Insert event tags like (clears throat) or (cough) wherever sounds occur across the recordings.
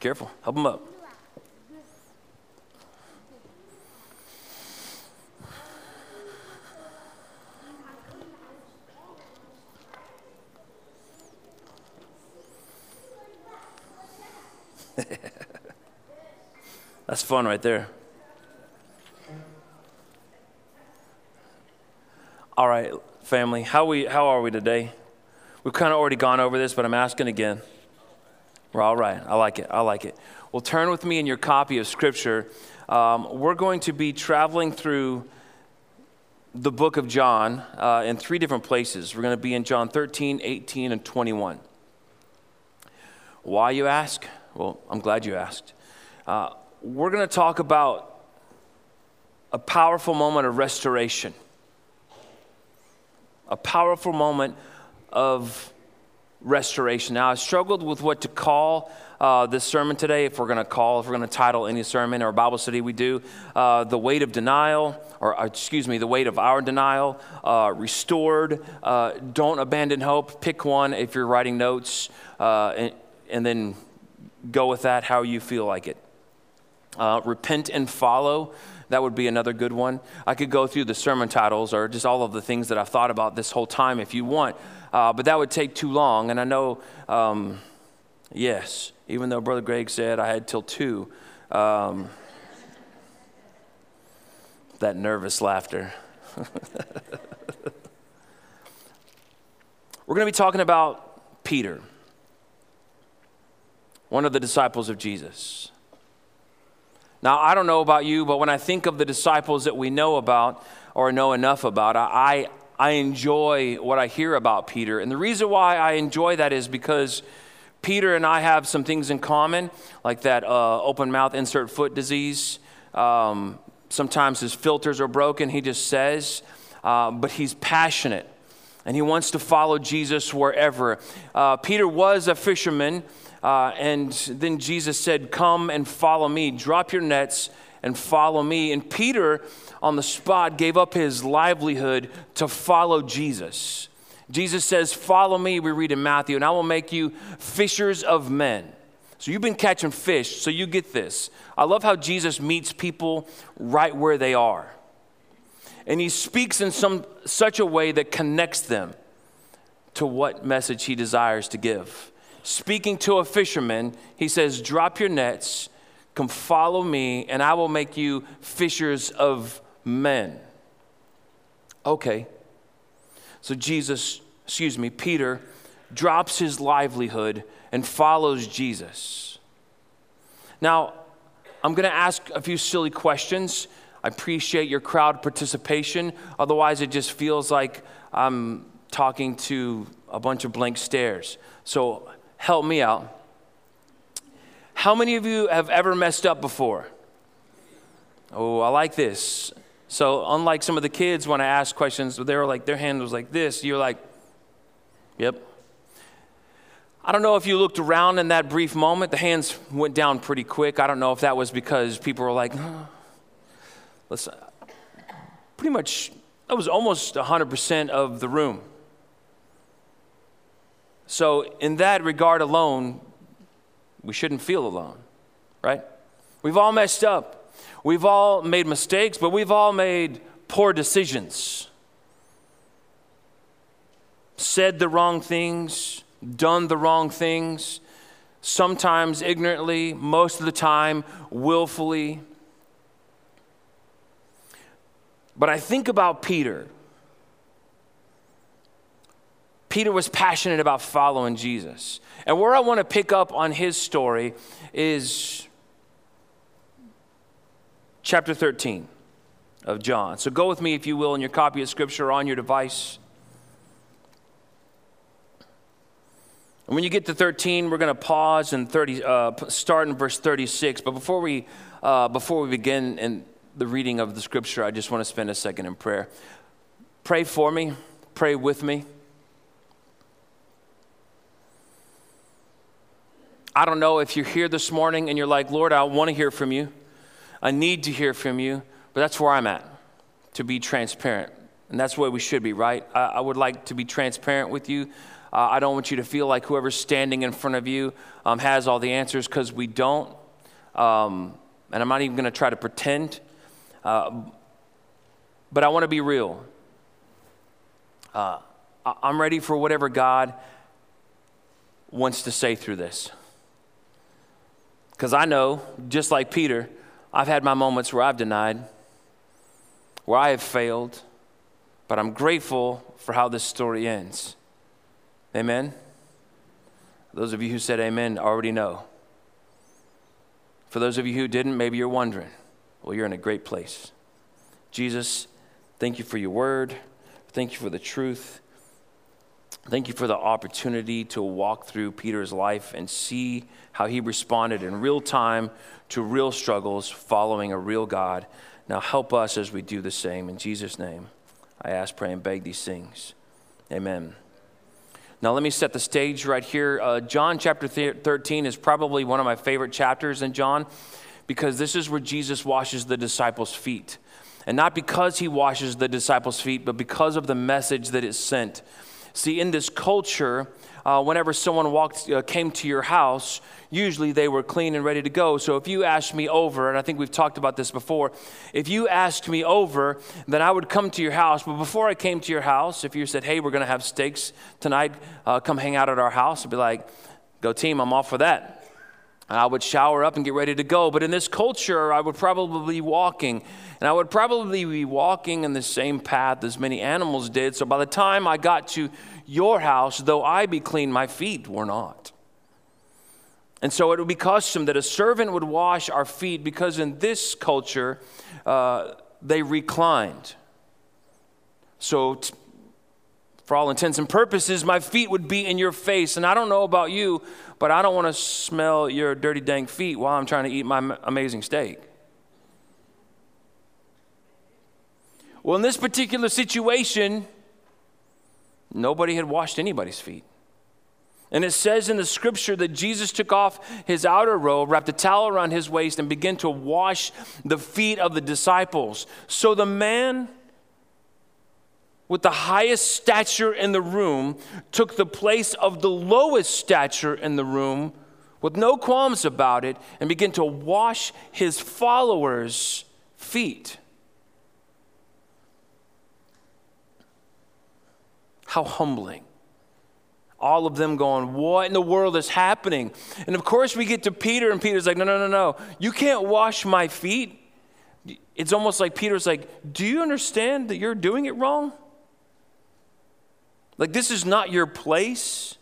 Careful. Help him up. (laughs) That's fun right there. All right, family, how, we, how are we today? We've kind of already gone over this, but I'm asking again. We're all right. I like it. I like it. Well, turn with me in your copy of Scripture. Um, we're going to be traveling through the book of John uh, in three different places. We're going to be in John 13, 18, and 21. Why, you ask? Well, I'm glad you asked. Uh, we're going to talk about a powerful moment of restoration, a powerful moment of restoration. Now, I struggled with what to call uh, this sermon today, if we're going to call, if we're going to title any sermon or Bible study we do, uh, The Weight of Denial, or uh, excuse me, The Weight of Our Denial, uh, Restored, uh, Don't Abandon Hope. Pick one if you're writing notes, uh, and, and, then go with that how you feel like it. repent and Follow. That would be another good one. I could go through the sermon titles or just all of the things that I've thought about this whole time if you want uh, but that would take too long. And I know, um, yes, even though Brother Greg said I had till two, um, that nervous laughter. (laughs) We're going to be talking about Peter, one of the disciples of Jesus. Now, I don't know about you, but when I think of the disciples that we know about or know enough about, I, I enjoy what I hear about Peter. And the reason why I enjoy that is because Peter and I have some things in common, like that uh, open mouth insert foot disease. Um, sometimes his filters are broken, he just says, uh, but he's passionate and he wants to follow Jesus wherever. Uh, Peter was a fisherman, uh, and then Jesus said, Come and follow me, drop your nets and follow me. And Peter, on the spot, gave up his livelihood to follow Jesus. Jesus says, Follow me, we read in Matthew, and I will make you fishers of men. So you've been catching fish, so you get this. I love how Jesus meets people right where they are. And he speaks in some such a way that connects them to what message he desires to give. Speaking to a fisherman, he says, Drop your nets Come follow me, and I will make you fishers of men. Okay. So Jesus, excuse me, Peter drops his livelihood and follows Jesus. Now, I'm going to ask a few silly questions. I appreciate your crowd participation. Otherwise, it just feels like I'm talking to a bunch of blank stares. So help me out. How many of you have ever messed up before? Oh, I like this. So, unlike some of the kids, when I asked questions, they were like, their hand was like this. You're like, yep. I don't know if you looked around in that brief moment. The hands went down pretty quick. I don't know if that was because people were like, let's, pretty much, that was almost 100% of the room. So, in that regard alone, we shouldn't feel alone, right? We've all messed up. We've all made mistakes, but we've all made poor decisions. Said the wrong things, done the wrong things, sometimes ignorantly, most of the time willfully. But I think about Peter. Peter was passionate about following Jesus. And where I want to pick up on his story is chapter 13 of John. So go with me, if you will, in your copy of Scripture on your device. And when you get to 13, we're going to pause and 30, uh, start in verse 36. But before we, uh, before we begin in the reading of the Scripture, I just want to spend a second in prayer. Pray for me, pray with me. I don't know if you're here this morning and you're like, Lord, I want to hear from you. I need to hear from you, but that's where I'm at, to be transparent. And that's where we should be, right? I, I would like to be transparent with you. Uh, I don't want you to feel like whoever's standing in front of you um, has all the answers because we don't. Um, and I'm not even going to try to pretend. Uh, but I want to be real. Uh, I'm ready for whatever God wants to say through this. Because I know, just like Peter, I've had my moments where I've denied, where I have failed, but I'm grateful for how this story ends. Amen? Those of you who said amen already know. For those of you who didn't, maybe you're wondering. Well, you're in a great place. Jesus, thank you for your word. Thank you for the truth. Thank you for the opportunity to walk through Peter's life and see how he responded in real time to real struggles following a real God. Now help us as we do the same. In Jesus' name, I ask, pray, and beg these things. Amen. Now, let me set the stage right here. Uh, John chapter 13 is probably one of my favorite chapters in John because this is where Jesus washes the disciples' feet. And not because he washes the disciples' feet, but because of the message that is sent. See, in this culture, uh, whenever someone walked, uh, came to your house, usually they were clean and ready to go. So if you asked me over, and I think we've talked about this before, if you asked me over, then I would come to your house. But before I came to your house, if you said, hey, we're going to have steaks tonight, uh, come hang out at our house, I'd be like, go team, I'm all for that. I would shower up and get ready to go. But in this culture, I would probably be walking. And I would probably be walking in the same path as many animals did. So by the time I got to your house, though I be clean, my feet were not. And so it would be custom that a servant would wash our feet because in this culture, uh, they reclined. So, t- for all intents and purposes, my feet would be in your face. And I don't know about you, but I don't want to smell your dirty, dank feet while I'm trying to eat my amazing steak. Well, in this particular situation, nobody had washed anybody's feet. And it says in the scripture that Jesus took off his outer robe, wrapped a towel around his waist, and began to wash the feet of the disciples. So the man with the highest stature in the room took the place of the lowest stature in the room with no qualms about it and began to wash his followers' feet. How humbling all of them going, What in the world is happening? And of course, we get to Peter, and Peter's like, No, no, no, no. You can't wash my feet. It's almost like Peter's like, Do you understand that you're doing it wrong? Like, this is not your place.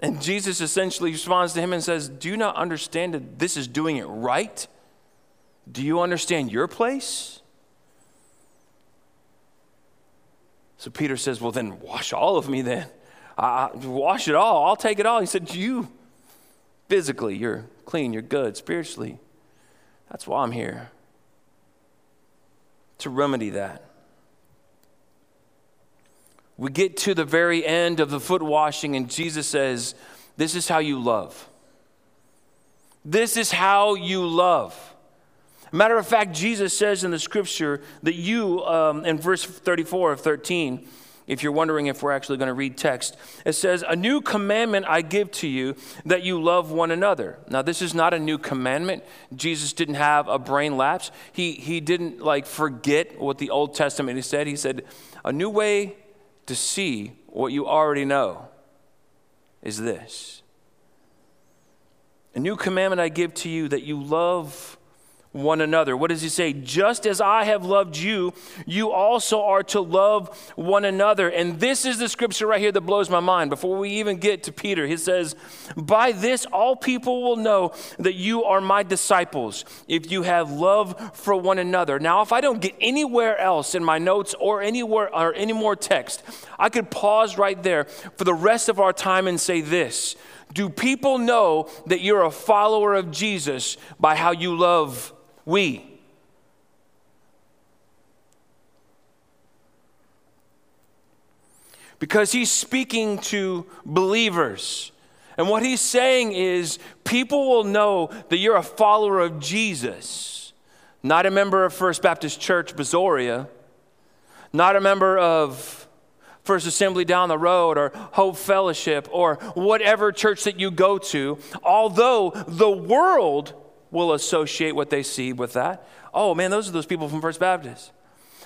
And Jesus essentially responds to him and says, Do you not understand that this is doing it right? Do you understand your place? So Peter says, Well, then wash all of me then. I, wash it all. I'll take it all. He said, You physically, you're clean, you're good. Spiritually, that's why I'm here to remedy that. We get to the very end of the foot washing, and Jesus says, This is how you love. This is how you love. Matter of fact, Jesus says in the scripture that you, um, in verse 34 of 13, if you're wondering if we're actually going to read text, it says, A new commandment I give to you that you love one another. Now, this is not a new commandment. Jesus didn't have a brain lapse. He, he didn't like forget what the Old Testament he said. He said, A new way to see what you already know is this. A new commandment I give to you that you love one another. What does he say? Just as I have loved you, you also are to love one another. And this is the scripture right here that blows my mind. Before we even get to Peter, he says, By this all people will know that you are my disciples if you have love for one another. Now, if I don't get anywhere else in my notes or anywhere or any more text, I could pause right there for the rest of our time and say this. Do people know that you're a follower of Jesus by how you love we. Because he's speaking to believers. And what he's saying is people will know that you're a follower of Jesus, not a member of First Baptist Church, Brazoria, not a member of First Assembly down the road or Hope Fellowship or whatever church that you go to, although the world will associate what they see with that. Oh man, those are those people from First Baptist.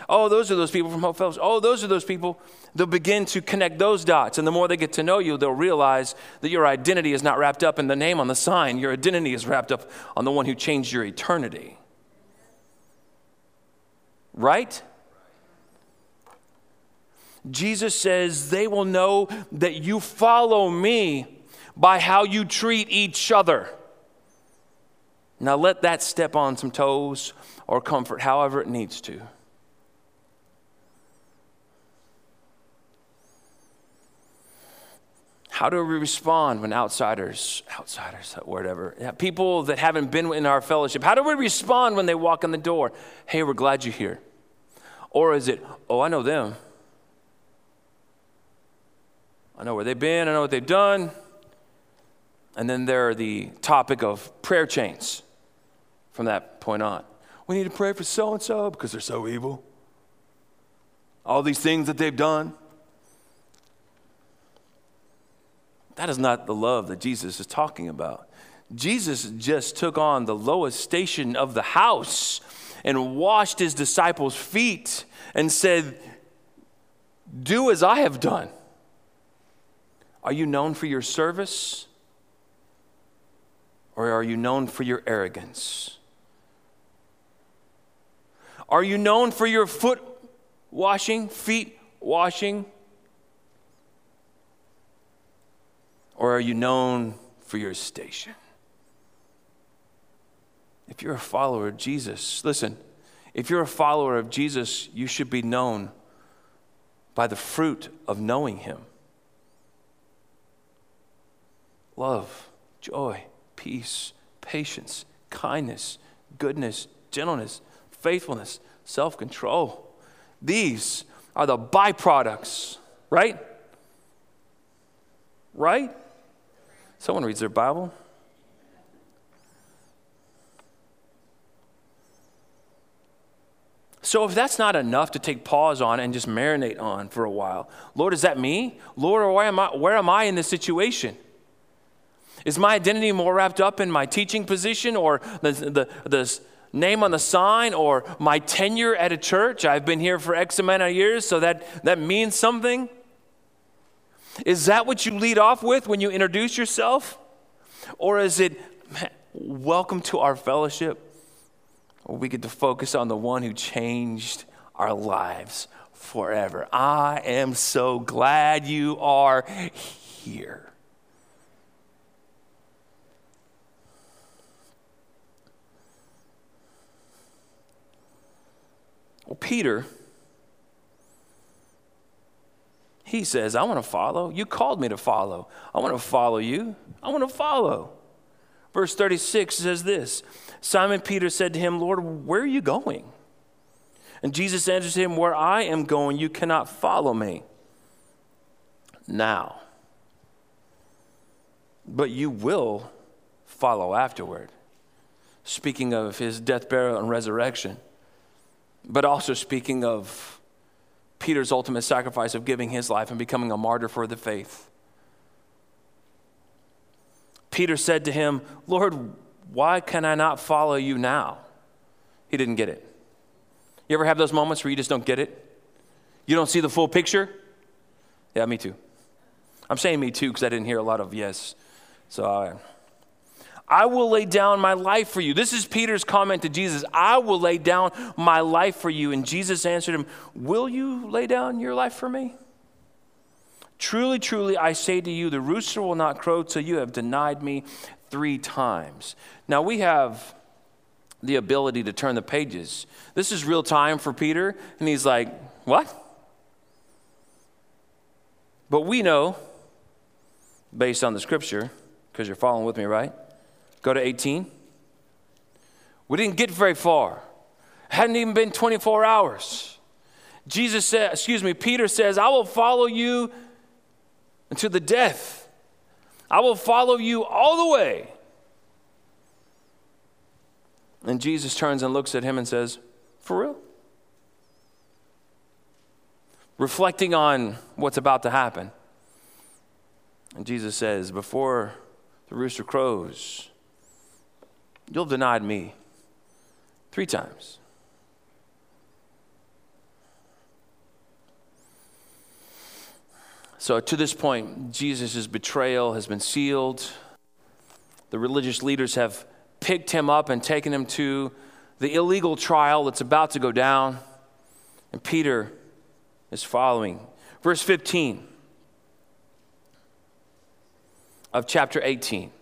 Oh, those are those people from Hope Fellowship. Oh, those are those people. They'll begin to connect those dots. And the more they get to know you, they'll realize that your identity is not wrapped up in the name on the sign. Your identity is wrapped up on the one who changed your eternity. Right? Jesus says, They will know that you follow me by how you treat each other. Now let that step on some toes or comfort, however it needs to. How do we respond when outsiders, outsiders, whatever, yeah, people that haven't been in our fellowship, how do we respond when they walk in the door? Hey, we're glad you're here. Or is it, oh, I know them. I know where they've been, I know what they've done. And then there are the topic of prayer chains from that point on. We need to pray for so and so because they're so evil. All these things that they've done. That is not the love that Jesus is talking about. Jesus just took on the lowest station of the house and washed his disciples' feet and said, Do as I have done. Are you known for your service? Or are you known for your arrogance? Are you known for your foot washing, feet washing? Or are you known for your station? If you're a follower of Jesus, listen, if you're a follower of Jesus, you should be known by the fruit of knowing him love, joy, peace, patience, kindness, goodness, gentleness, faithfulness, self control. These are the byproducts, right? Right? Someone reads their Bible. So, if that's not enough to take pause on and just marinate on for a while, Lord, is that me? Lord, where am I, where am I in this situation? Is my identity more wrapped up in my teaching position or the, the, the name on the sign or my tenure at a church? I've been here for X amount of years, so that, that means something. Is that what you lead off with when you introduce yourself? Or is it, welcome to our fellowship? Or we get to focus on the one who changed our lives forever. I am so glad you are here. Well, Peter, he says, I want to follow. You called me to follow. I want to follow you. I want to follow. Verse 36 says this Simon Peter said to him, Lord, where are you going? And Jesus answered him, Where I am going, you cannot follow me now, but you will follow afterward. Speaking of his death, burial, and resurrection but also speaking of Peter's ultimate sacrifice of giving his life and becoming a martyr for the faith. Peter said to him, Lord, why can I not follow you now? He didn't get it. You ever have those moments where you just don't get it? You don't see the full picture? Yeah, me too. I'm saying me too because I didn't hear a lot of yes. So I. I will lay down my life for you. This is Peter's comment to Jesus I will lay down my life for you. And Jesus answered him, Will you lay down your life for me? Truly, truly, I say to you, the rooster will not crow till you have denied me three times. Now we have the ability to turn the pages. This is real time for Peter, and he's like, What? But we know, based on the scripture, because you're following with me, right? Go to 18. We didn't get very far. Hadn't even been 24 hours. Jesus said, excuse me, Peter says, I will follow you until the death. I will follow you all the way. And Jesus turns and looks at him and says, For real? reflecting on what's about to happen. And Jesus says, Before the rooster crows, you'll have denied me three times. So, to this point, Jesus' betrayal has been sealed. The religious leaders have picked him up and taken him to the illegal trial that's about to go down. And Peter is following. Verse 15 of chapter 18.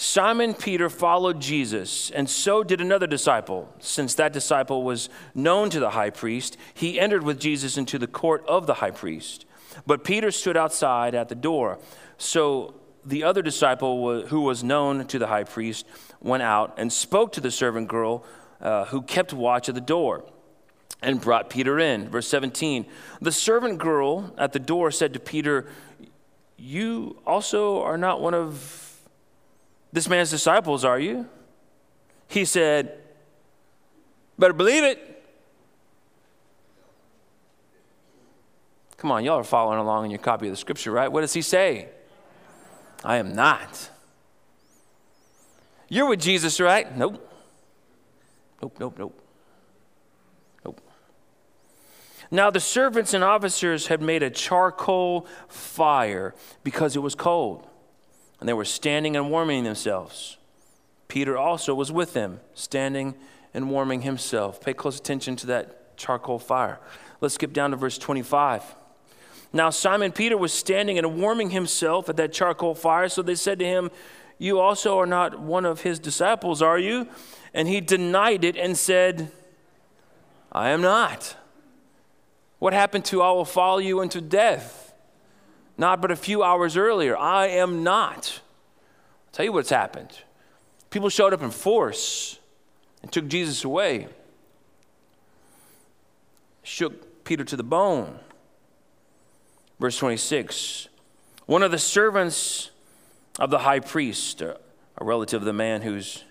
Simon Peter followed Jesus, and so did another disciple. Since that disciple was known to the high priest, he entered with Jesus into the court of the high priest. But Peter stood outside at the door. So the other disciple, who was known to the high priest, went out and spoke to the servant girl uh, who kept watch at the door and brought Peter in. Verse 17 The servant girl at the door said to Peter, You also are not one of this man's disciples, are you? He said, Better believe it. Come on, y'all are following along in your copy of the scripture, right? What does he say? I am not. You're with Jesus, right? Nope. Nope, nope, nope. Nope. Now the servants and officers had made a charcoal fire because it was cold and they were standing and warming themselves. Peter also was with them, standing and warming himself. Pay close attention to that charcoal fire. Let's skip down to verse 25. Now, Simon Peter was standing and warming himself at that charcoal fire, so they said to him, You also are not one of his disciples, are you? And he denied it and said, I am not. What happened to I will follow you into death? Not but a few hours earlier. I am not. I'll tell you what's happened. People showed up in force and took Jesus away, shook Peter to the bone. Verse 26 One of the servants of the high priest, a relative of the man whose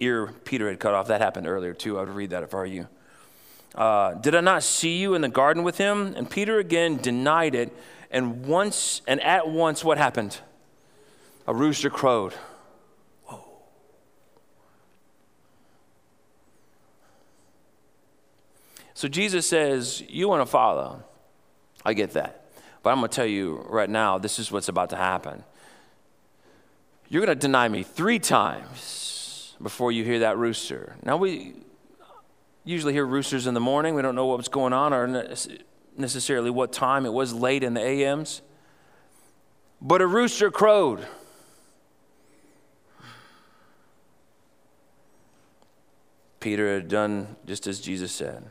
ear Peter had cut off, that happened earlier too. I would read that if I were you. Uh, did I not see you in the garden with him? And Peter again denied it and once and at once what happened? A rooster crowed. Whoa. So Jesus says, You want to follow. I get that. But I'm going to tell you right now, this is what's about to happen. You're going to deny me three times before you hear that rooster. Now, we usually hear roosters in the morning. We don't know what's going on, or necessarily what time, it was late in the AMs. But a rooster crowed. Peter had done just as Jesus said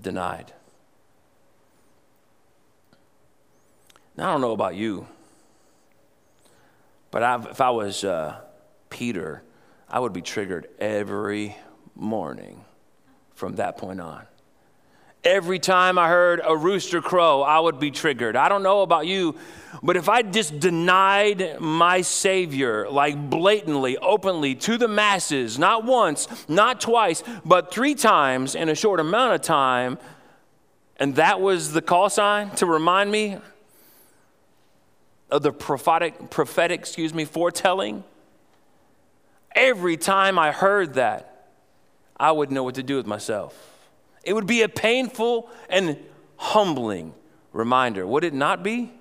denied. Now, I don't know about you, but I've, if I was uh, Peter, I would be triggered every morning from that point on. Every time I heard a rooster crow, I would be triggered. I don't know about you, but if I just denied my Savior, like blatantly, openly, to the masses, not once, not twice, but three times in a short amount of time, and that was the call sign to remind me of the prophetic, prophetic, excuse me, foretelling, every time I heard that, I wouldn't know what to do with myself. It would be a painful and humbling reminder, would it not be?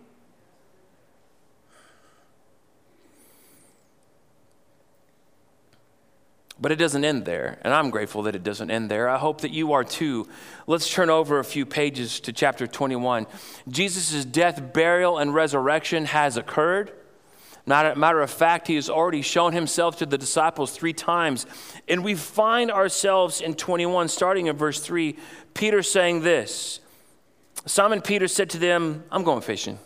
But it doesn't end there, and I'm grateful that it doesn't end there. I hope that you are too. Let's turn over a few pages to chapter 21. Jesus' death, burial, and resurrection has occurred. Matter of fact, he has already shown himself to the disciples three times. And we find ourselves in 21, starting in verse 3, Peter saying this Simon Peter said to them, I'm going fishing.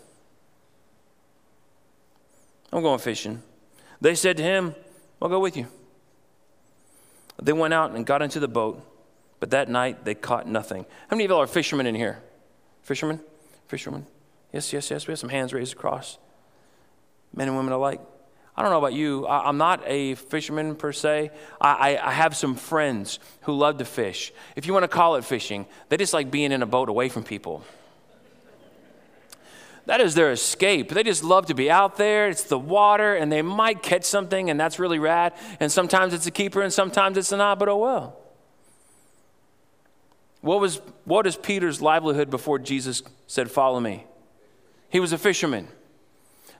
I'm going fishing. They said to him, I'll go with you. They went out and got into the boat, but that night they caught nothing. How many of y'all are fishermen in here? Fishermen? Fishermen? Yes, yes, yes. We have some hands raised across men and women alike. I don't know about you. I, am not a fisherman per se. I, I, I, have some friends who love to fish. If you want to call it fishing, they just like being in a boat away from people. That is their escape. They just love to be out there. It's the water, and they might catch something, and that's really rad. And sometimes it's a keeper, and sometimes it's not, but oh well. What was what is Peter's livelihood before Jesus said, Follow me? He was a fisherman.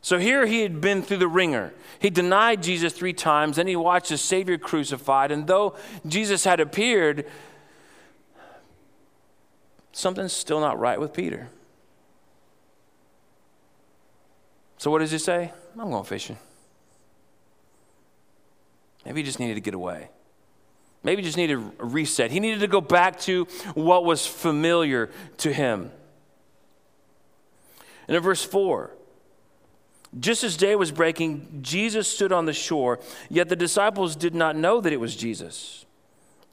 So here he had been through the ringer. He denied Jesus three times, then he watched his Savior crucified. And though Jesus had appeared, something's still not right with Peter. So what does he say? I'm going fishing. Maybe he just needed to get away. Maybe he just needed a reset. He needed to go back to what was familiar to him. And in verse 4, just as day was breaking, Jesus stood on the shore, yet the disciples did not know that it was Jesus.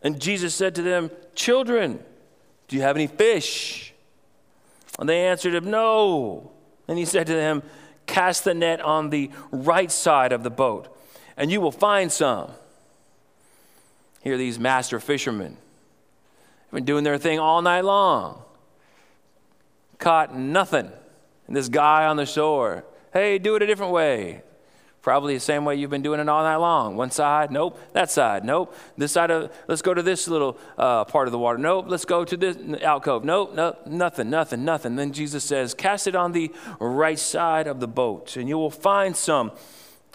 And Jesus said to them, Children, do you have any fish? And they answered him, No. And he said to them, Cast the net on the right side of the boat, and you will find some. Here, these master fishermen have been doing their thing all night long, caught nothing. And this guy on the shore Hey, do it a different way. Probably the same way you've been doing it all night long. One side, nope. That side, nope. This side of, let's go to this little uh, part of the water. Nope. Let's go to this alcove. Nope. Nope. Nothing. Nothing. Nothing. Then Jesus says, "Cast it on the right side of the boat, and you will find some."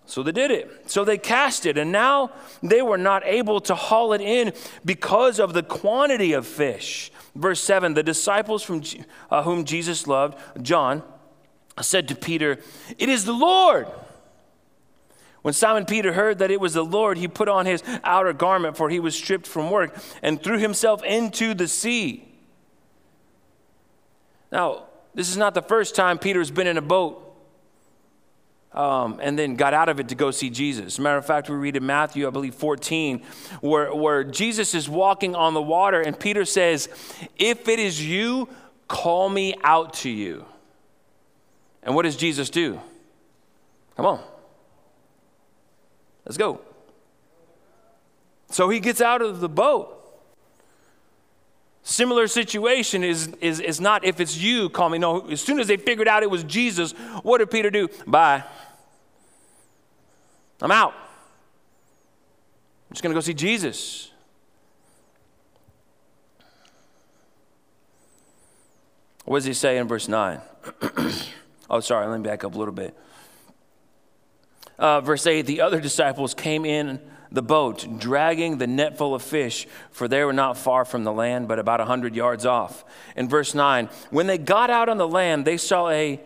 So they did it. So they cast it, and now they were not able to haul it in because of the quantity of fish. Verse seven: The disciples from uh, whom Jesus loved, John said to Peter, It is the Lord. When Simon Peter heard that it was the Lord, he put on his outer garment, for he was stripped from work, and threw himself into the sea. Now, this is not the first time Peter's been in a boat um, and then got out of it to go see Jesus. Matter of fact, we read in Matthew, I believe 14, where, where Jesus is walking on the water, and Peter says, If it is you, call me out to you. And what does Jesus do? Come on. Let's go. So he gets out of the boat. Similar situation is, is, is not if it's you, call me. No, as soon as they figured out it was Jesus, what did Peter do? Bye. I'm out. I'm just going to go see Jesus. What does he say in verse 9? (clears throat) Oh, sorry, let me back up a little bit. Uh, verse 8 The other disciples came in the boat, dragging the net full of fish, for they were not far from the land, but about a 100 yards off. In verse 9, when they got out on the land, they saw a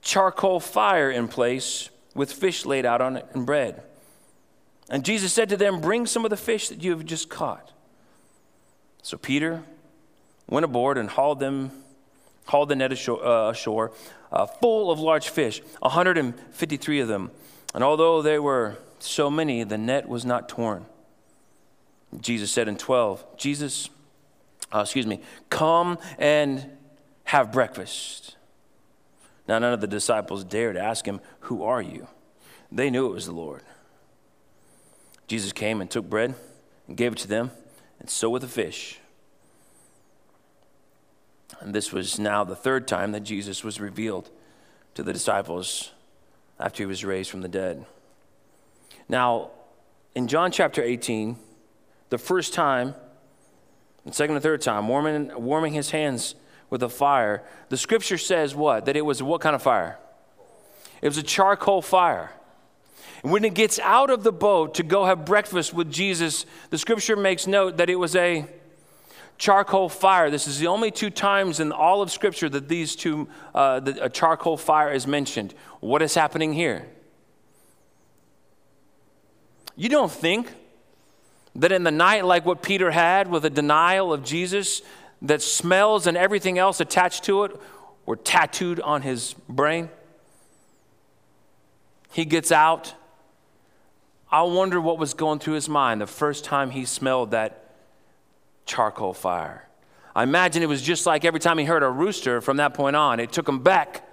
charcoal fire in place with fish laid out on it and bread. And Jesus said to them, Bring some of the fish that you have just caught. So Peter went aboard and hauled them, hauled the net ashore, uh, ashore uh, full of large fish, 153 of them. And although there were so many, the net was not torn. Jesus said in 12, Jesus, uh, excuse me, come and have breakfast. Now, none of the disciples dared ask him, Who are you? They knew it was the Lord. Jesus came and took bread and gave it to them, and so with the fish. And this was now the third time that Jesus was revealed to the disciples after he was raised from the dead. Now, in John chapter 18, the first time, and second and third time, warming, warming his hands with a fire, the scripture says what? That it was what kind of fire? It was a charcoal fire. And when it gets out of the boat to go have breakfast with Jesus, the scripture makes note that it was a charcoal fire. This is the only two times in all of Scripture that these two, uh, a charcoal fire is mentioned. What is happening here? You don't think that in the night, like what Peter had with a denial of Jesus, that smells and everything else attached to it were tattooed on his brain? He gets out. I wonder what was going through his mind the first time he smelled that charcoal fire. I imagine it was just like every time he heard a rooster from that point on, it took him back.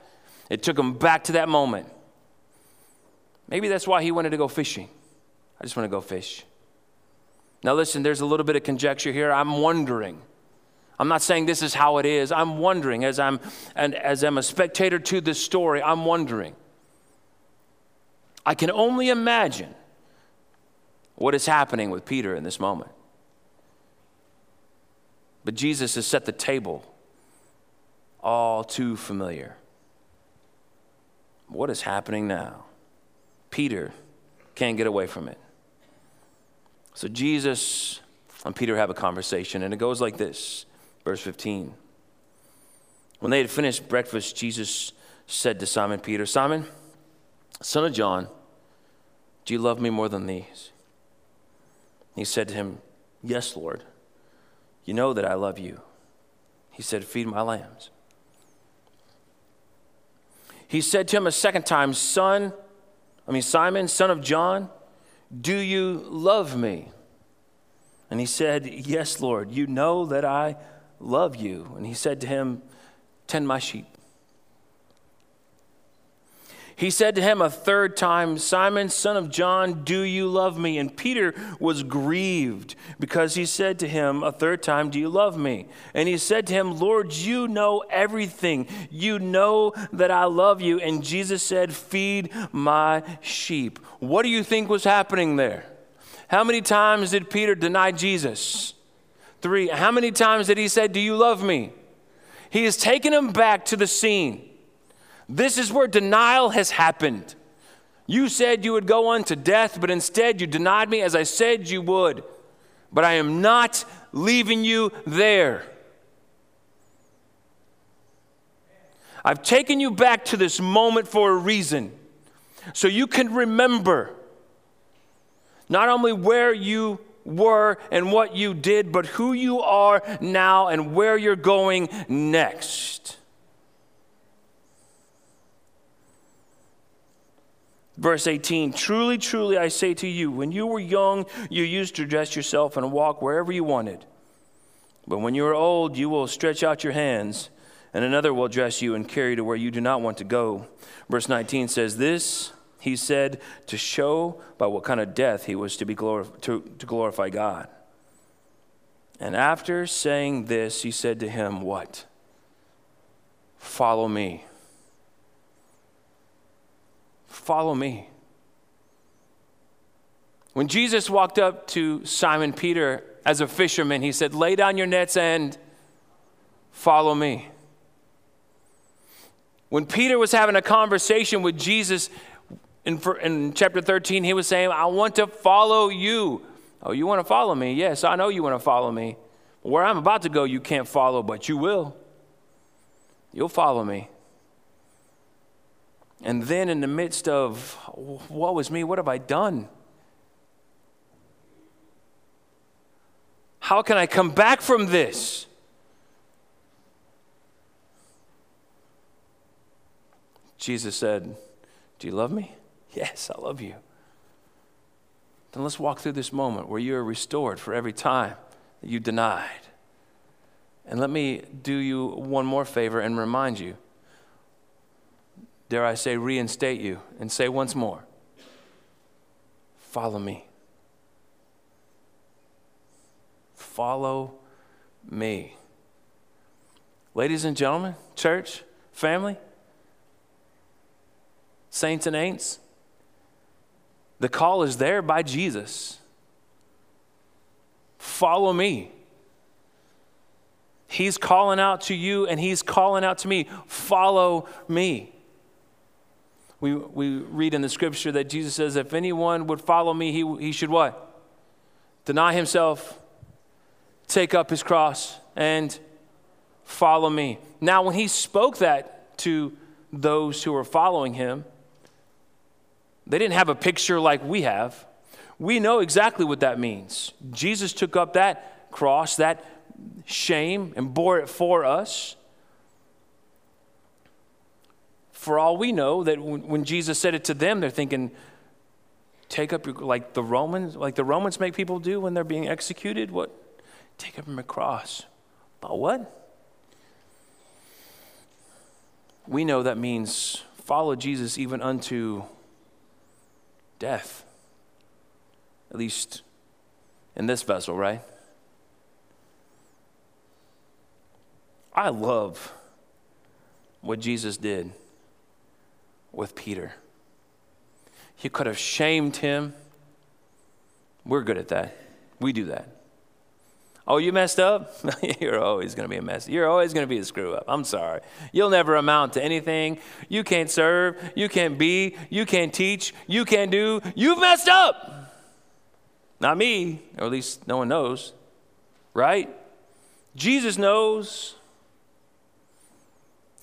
It took him back to that moment. Maybe that's why he wanted to go fishing. I just want to go fish. Now, listen, there's a little bit of conjecture here. I'm wondering. I'm not saying this is how it is. I'm wondering as I'm and as I'm a spectator to this story, I'm wondering. I can only imagine what is happening with Peter in this moment. But Jesus has set the table all too familiar. What is happening now? Peter can't get away from it. So Jesus and Peter have a conversation, and it goes like this verse 15. When they had finished breakfast, Jesus said to Simon Peter, Simon, son of John, do you love me more than these? He said to him, Yes, Lord. You know that I love you. He said, Feed my lambs. He said to him a second time, Son, I mean, Simon, son of John, do you love me? And he said, Yes, Lord, you know that I love you. And he said to him, Tend my sheep. He said to him a third time, Simon, son of John, do you love me? And Peter was grieved because he said to him a third time, Do you love me? And he said to him, Lord, you know everything. You know that I love you. And Jesus said, Feed my sheep. What do you think was happening there? How many times did Peter deny Jesus? Three. How many times did he say, Do you love me? He has taken him back to the scene. This is where denial has happened. You said you would go unto death, but instead you denied me as I said you would. But I am not leaving you there. I've taken you back to this moment for a reason. So you can remember not only where you were and what you did, but who you are now and where you're going next. Verse 18 Truly, truly, I say to you, when you were young, you used to dress yourself and walk wherever you wanted. But when you are old, you will stretch out your hands, and another will dress you and carry you to where you do not want to go. Verse 19 says, This he said to show by what kind of death he was to, be glor- to, to glorify God. And after saying this, he said to him, What? Follow me. Follow me. When Jesus walked up to Simon Peter as a fisherman, he said, Lay down your nets and follow me. When Peter was having a conversation with Jesus in, in chapter 13, he was saying, I want to follow you. Oh, you want to follow me? Yes, I know you want to follow me. Where I'm about to go, you can't follow, but you will. You'll follow me. And then, in the midst of, what was me? What have I done? How can I come back from this? Jesus said, Do you love me? (laughs) Yes, I love you. Then let's walk through this moment where you are restored for every time that you denied. And let me do you one more favor and remind you dare I say, reinstate you and say once more follow me. Follow me. Ladies and gentlemen, church, family, saints and ain'ts, the call is there by Jesus. Follow me. He's calling out to you and he's calling out to me. Follow me. We, we read in the scripture that Jesus says, if anyone would follow me, he, he should what? Deny himself, take up his cross, and follow me. Now, when he spoke that to those who were following him, they didn't have a picture like we have. We know exactly what that means. Jesus took up that cross, that shame, and bore it for us for all we know, that when Jesus said it to them, they're thinking, take up your, like the Romans, like the Romans make people do when they're being executed. What? Take up your cross. But what? We know that means follow Jesus even unto death. At least in this vessel, right? I love what Jesus did with Peter. He could have shamed him. We're good at that. We do that. Oh, you messed up? (laughs) You're always going to be a mess. You're always going to be a screw up. I'm sorry. You'll never amount to anything. You can't serve. You can't be. You can't teach. You can't do. You've messed up. Not me, or at least no one knows, right? Jesus knows.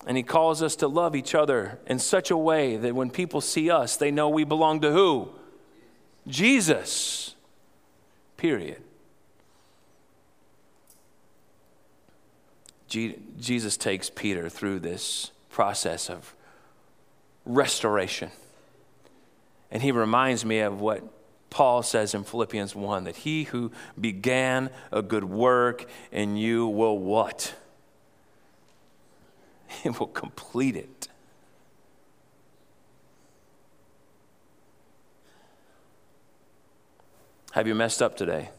And he calls us to love each other in such a way that when people see us, they know we belong to who? Jesus. Period. Jesus takes Peter through this process of restoration. And he reminds me of what Paul says in Philippians 1 that he who began a good work in you will what? (laughs) He will complete it. Have you messed up today?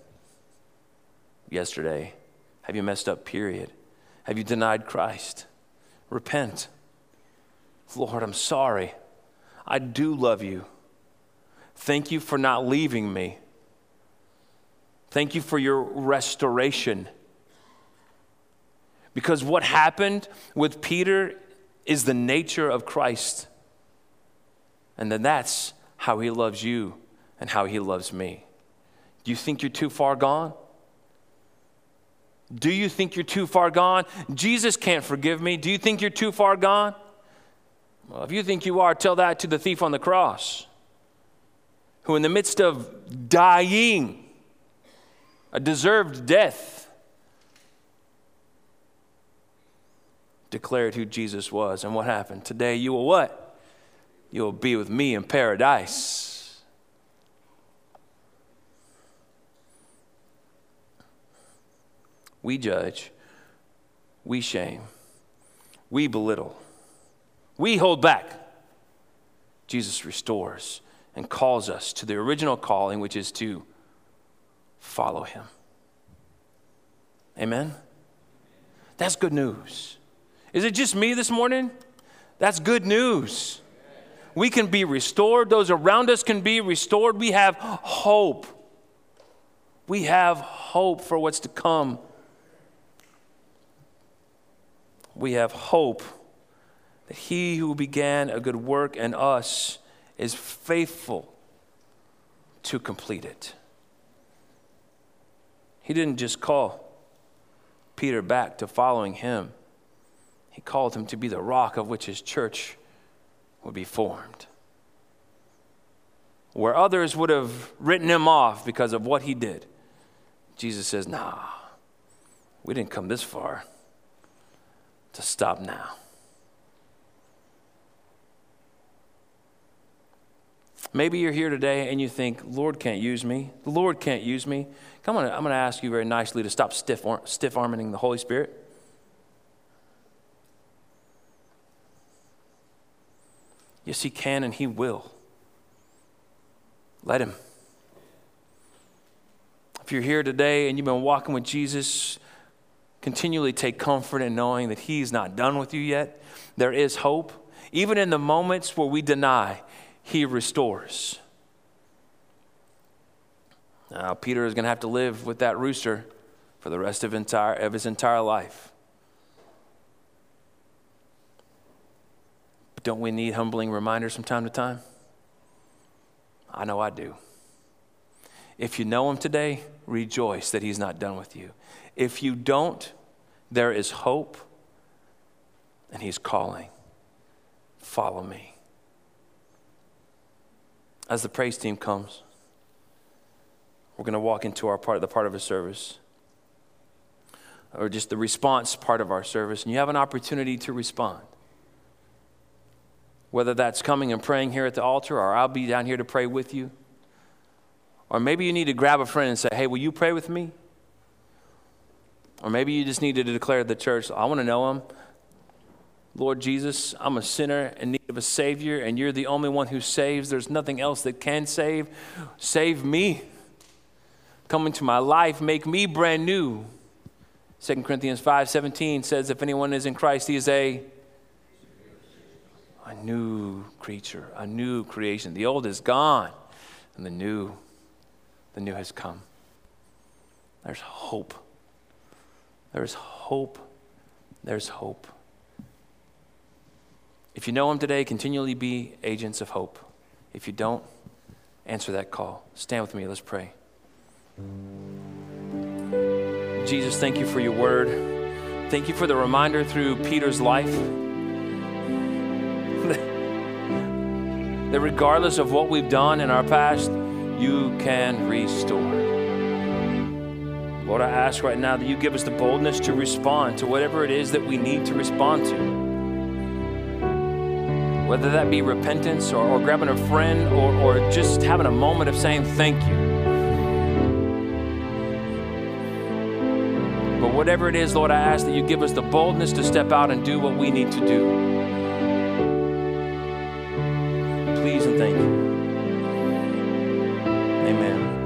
Yesterday? Have you messed up, period? Have you denied Christ? Repent. Lord, I'm sorry. I do love you. Thank you for not leaving me. Thank you for your restoration. Because what happened with Peter is the nature of Christ. And then that's how he loves you and how he loves me. Do you think you're too far gone? Do you think you're too far gone? Jesus can't forgive me. Do you think you're too far gone? Well, if you think you are, tell that to the thief on the cross, who, in the midst of dying, a deserved death, declared who Jesus was. And what happened? Today you will what? You will be with me in paradise. We judge, we shame, we belittle, we hold back. Jesus restores and calls us to the original calling, which is to follow him. Amen? That's good news. Is it just me this morning? That's good news. We can be restored. Those around us can be restored. We have hope. We have hope for what's to come. We have hope that he who began a good work in us is faithful to complete it. He didn't just call Peter back to following him. He called him to be the rock of which his church would be formed. Where others would have written him off because of what he did, Jesus says, Nah, we didn't come this far to stop now. Maybe you're here today and you think, Lord can't use me. The Lord can't use me. Come on, I'm going to ask you very nicely to stop stiff, stiff arming the Holy Spirit. Yes, He can and He will. Let Him. If you're here today and you've been walking with Jesus, continually take comfort in knowing that He's not done with you yet. There is hope. Even in the moments where we deny, He restores. Now, Peter is going to have to live with that rooster for the rest of, entire, of his entire life. But don't we need humbling reminders from time to time? I know I do. If you know him today, rejoice that he's not done with you. If you don't, there is hope, and he's calling. Follow me. As the praise team comes, we're going to walk into our part, of the part of a service, or just the response part of our service, and you have an opportunity to respond whether that's coming and praying here at the altar, or I'll be down here to pray with you. Or maybe you need to grab a friend and say, Hey, will you pray with me? Or maybe you just need to declare to the church, I want to know him. Lord Jesus, I'm a sinner in need of a Savior, and you're the only one who saves. There's nothing else that can save. Save me. Come into my life, make me brand new. 2 Corinthians 5 17 says, If anyone is in Christ, he is a, a new creature, a new creation. The old is gone, and the new, the new has come. There's hope. There's hope. There's hope. If you know Him today, continually be agents of hope. If you don't, answer that call. Stand with me. Let's pray. Jesus, thank you for your word. Thank you for the reminder through Peter's life that regardless of what we've done in our past, you can restore. Lord, I ask right now that you give us the boldness to respond to whatever it is that we need to respond to whether that be repentance or, or grabbing a friend or, or just having a moment of saying thank you. But whatever it is, Lord, I ask that you give us the boldness to step out and do what we need to do.